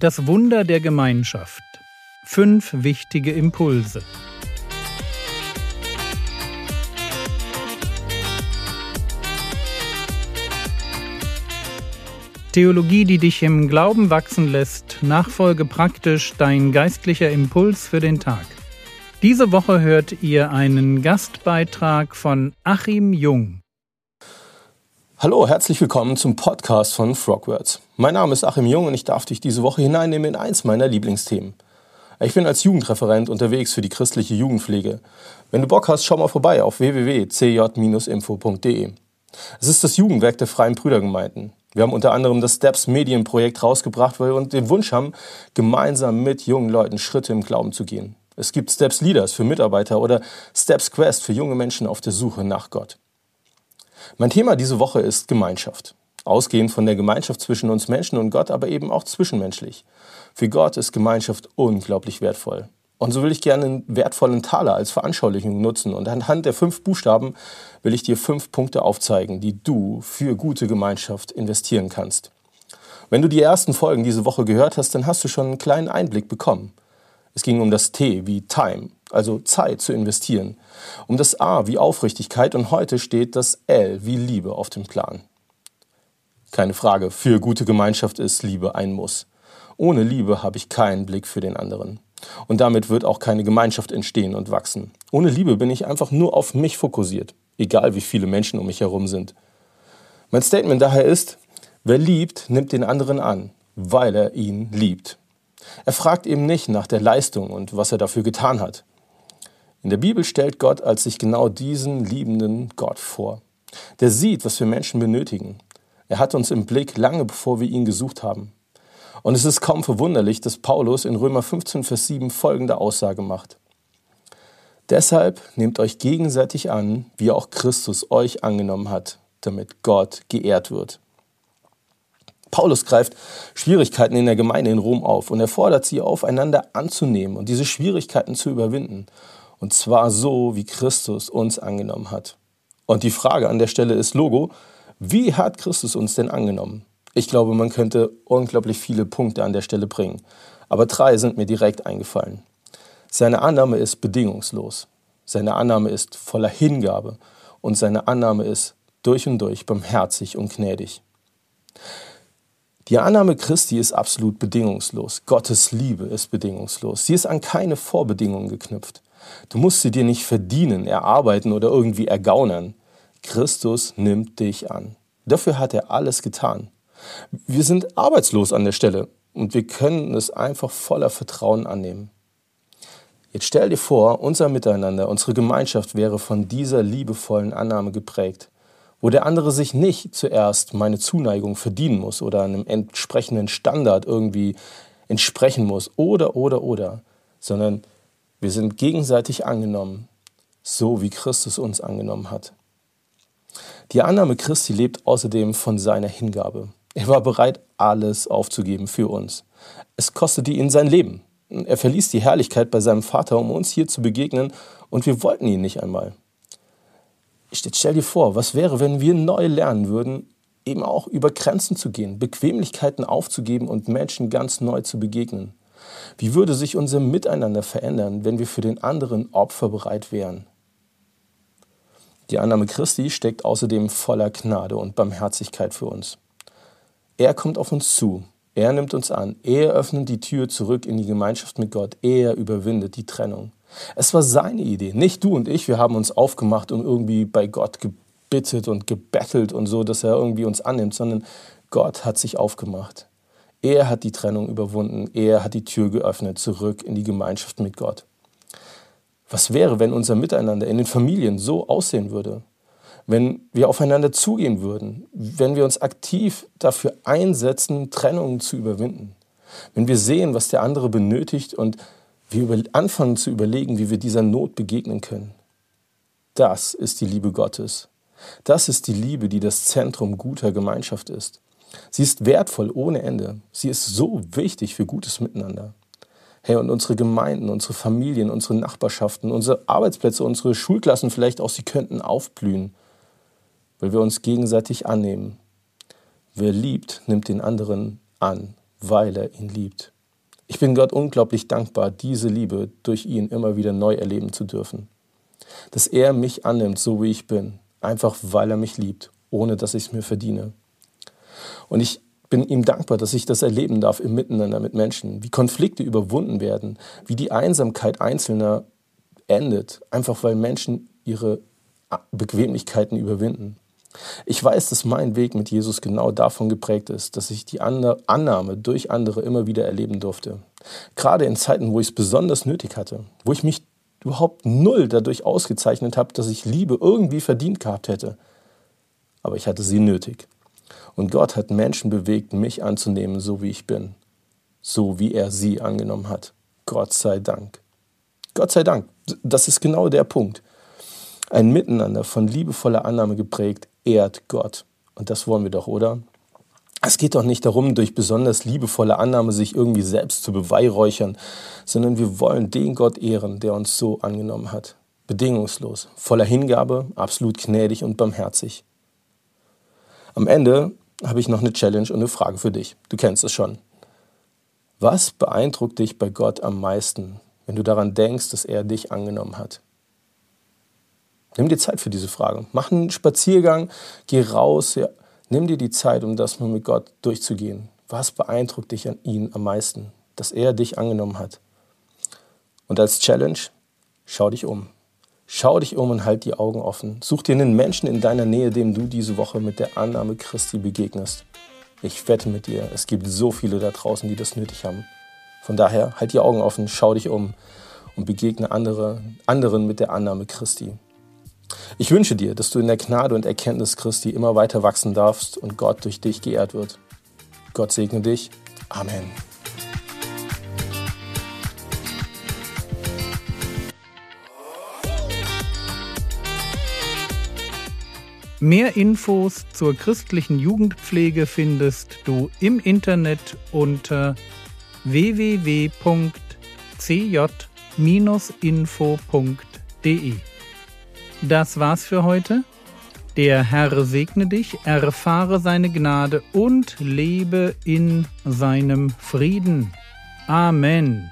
Das Wunder der Gemeinschaft. Fünf wichtige Impulse. Theologie, die dich im Glauben wachsen lässt, Nachfolge praktisch, dein geistlicher Impuls für den Tag. Diese Woche hört ihr einen Gastbeitrag von Achim Jung. Hallo, herzlich willkommen zum Podcast von Frogwords. Mein Name ist Achim Jung und ich darf dich diese Woche hineinnehmen in eins meiner Lieblingsthemen. Ich bin als Jugendreferent unterwegs für die christliche Jugendpflege. Wenn du Bock hast, schau mal vorbei auf www.cj-info.de. Es ist das Jugendwerk der Freien Brüdergemeinden. Wir haben unter anderem das Steps Medienprojekt rausgebracht, weil wir den Wunsch haben, gemeinsam mit jungen Leuten Schritte im Glauben zu gehen. Es gibt Steps Leaders für Mitarbeiter oder Steps Quest für junge Menschen auf der Suche nach Gott. Mein Thema diese Woche ist Gemeinschaft. Ausgehend von der Gemeinschaft zwischen uns Menschen und Gott, aber eben auch zwischenmenschlich. Für Gott ist Gemeinschaft unglaublich wertvoll. Und so will ich gerne einen wertvollen Taler als Veranschaulichung nutzen. Und anhand der fünf Buchstaben will ich dir fünf Punkte aufzeigen, die du für gute Gemeinschaft investieren kannst. Wenn du die ersten Folgen diese Woche gehört hast, dann hast du schon einen kleinen Einblick bekommen. Es ging um das T wie Time, also Zeit zu investieren, um das A wie Aufrichtigkeit und heute steht das L wie Liebe auf dem Plan. Keine Frage, für gute Gemeinschaft ist Liebe ein Muss. Ohne Liebe habe ich keinen Blick für den anderen. Und damit wird auch keine Gemeinschaft entstehen und wachsen. Ohne Liebe bin ich einfach nur auf mich fokussiert, egal wie viele Menschen um mich herum sind. Mein Statement daher ist, wer liebt, nimmt den anderen an, weil er ihn liebt. Er fragt eben nicht nach der Leistung und was er dafür getan hat. In der Bibel stellt Gott als sich genau diesen liebenden Gott vor. Der sieht, was wir Menschen benötigen. Er hat uns im Blick lange bevor wir ihn gesucht haben. Und es ist kaum verwunderlich, dass Paulus in Römer 15, Vers 7 folgende Aussage macht. Deshalb nehmt euch gegenseitig an, wie auch Christus euch angenommen hat, damit Gott geehrt wird. Paulus greift Schwierigkeiten in der Gemeinde in Rom auf und er fordert sie auf, einander anzunehmen und diese Schwierigkeiten zu überwinden. Und zwar so, wie Christus uns angenommen hat. Und die Frage an der Stelle ist Logo, wie hat Christus uns denn angenommen? Ich glaube, man könnte unglaublich viele Punkte an der Stelle bringen. Aber drei sind mir direkt eingefallen. Seine Annahme ist bedingungslos. Seine Annahme ist voller Hingabe. Und seine Annahme ist durch und durch barmherzig und gnädig. Die Annahme Christi ist absolut bedingungslos. Gottes Liebe ist bedingungslos. Sie ist an keine Vorbedingungen geknüpft. Du musst sie dir nicht verdienen, erarbeiten oder irgendwie ergaunern. Christus nimmt dich an. Dafür hat er alles getan. Wir sind arbeitslos an der Stelle und wir können es einfach voller Vertrauen annehmen. Jetzt stell dir vor, unser Miteinander, unsere Gemeinschaft wäre von dieser liebevollen Annahme geprägt, wo der andere sich nicht zuerst meine Zuneigung verdienen muss oder einem entsprechenden Standard irgendwie entsprechen muss oder, oder, oder, sondern wir sind gegenseitig angenommen, so wie Christus uns angenommen hat. Die Annahme Christi lebt außerdem von seiner Hingabe. Er war bereit, alles aufzugeben für uns. Es kostete ihn sein Leben. Er verließ die Herrlichkeit bei seinem Vater, um uns hier zu begegnen, und wir wollten ihn nicht einmal. Stell dir vor, was wäre, wenn wir neu lernen würden, eben auch über Grenzen zu gehen, Bequemlichkeiten aufzugeben und Menschen ganz neu zu begegnen? Wie würde sich unser Miteinander verändern, wenn wir für den anderen opferbereit wären? Die Annahme Christi steckt außerdem voller Gnade und Barmherzigkeit für uns. Er kommt auf uns zu. Er nimmt uns an. Er öffnet die Tür zurück in die Gemeinschaft mit Gott. Er überwindet die Trennung. Es war seine Idee, nicht du und ich. Wir haben uns aufgemacht und irgendwie bei Gott gebittet und gebettelt und so, dass er irgendwie uns annimmt, sondern Gott hat sich aufgemacht. Er hat die Trennung überwunden. Er hat die Tür geöffnet zurück in die Gemeinschaft mit Gott. Was wäre, wenn unser Miteinander in den Familien so aussehen würde? wenn wir aufeinander zugehen würden, wenn wir uns aktiv dafür einsetzen, Trennungen zu überwinden, wenn wir sehen, was der andere benötigt und wir anfangen zu überlegen, wie wir dieser Not begegnen können. Das ist die Liebe Gottes. Das ist die Liebe, die das Zentrum guter Gemeinschaft ist. Sie ist wertvoll ohne Ende. Sie ist so wichtig für gutes Miteinander. Hey, und unsere Gemeinden, unsere Familien, unsere Nachbarschaften, unsere Arbeitsplätze, unsere Schulklassen vielleicht auch, sie könnten aufblühen weil wir uns gegenseitig annehmen. Wer liebt, nimmt den anderen an, weil er ihn liebt. Ich bin Gott unglaublich dankbar, diese Liebe durch ihn immer wieder neu erleben zu dürfen. Dass er mich annimmt, so wie ich bin, einfach weil er mich liebt, ohne dass ich es mir verdiene. Und ich bin ihm dankbar, dass ich das erleben darf im Miteinander mit Menschen, wie Konflikte überwunden werden, wie die Einsamkeit Einzelner endet, einfach weil Menschen ihre Bequemlichkeiten überwinden. Ich weiß, dass mein Weg mit Jesus genau davon geprägt ist, dass ich die Annahme durch andere immer wieder erleben durfte. Gerade in Zeiten, wo ich es besonders nötig hatte, wo ich mich überhaupt null dadurch ausgezeichnet habe, dass ich Liebe irgendwie verdient gehabt hätte. Aber ich hatte sie nötig. Und Gott hat Menschen bewegt, mich anzunehmen, so wie ich bin, so wie er sie angenommen hat. Gott sei Dank. Gott sei Dank, das ist genau der Punkt. Ein Miteinander von liebevoller Annahme geprägt, ehrt Gott. Und das wollen wir doch, oder? Es geht doch nicht darum, durch besonders liebevolle Annahme sich irgendwie selbst zu beweihräuchern, sondern wir wollen den Gott ehren, der uns so angenommen hat. Bedingungslos, voller Hingabe, absolut gnädig und barmherzig. Am Ende habe ich noch eine Challenge und eine Frage für dich. Du kennst es schon. Was beeindruckt dich bei Gott am meisten, wenn du daran denkst, dass er dich angenommen hat? Nimm dir Zeit für diese Frage. Mach einen Spaziergang, geh raus, ja. nimm dir die Zeit, um das mal mit Gott durchzugehen. Was beeindruckt dich an ihn am meisten, dass er dich angenommen hat? Und als Challenge, schau dich um. Schau dich um und halt die Augen offen. Such dir einen Menschen in deiner Nähe, dem du diese Woche mit der Annahme Christi begegnest. Ich wette mit dir, es gibt so viele da draußen, die das nötig haben. Von daher, halt die Augen offen, schau dich um und begegne andere, anderen mit der Annahme Christi. Ich wünsche dir, dass du in der Gnade und Erkenntnis Christi immer weiter wachsen darfst und Gott durch dich geehrt wird. Gott segne dich. Amen. Mehr Infos zur christlichen Jugendpflege findest du im Internet unter www.cj-info.de. Das war's für heute. Der Herr segne dich, erfahre seine Gnade und lebe in seinem Frieden. Amen.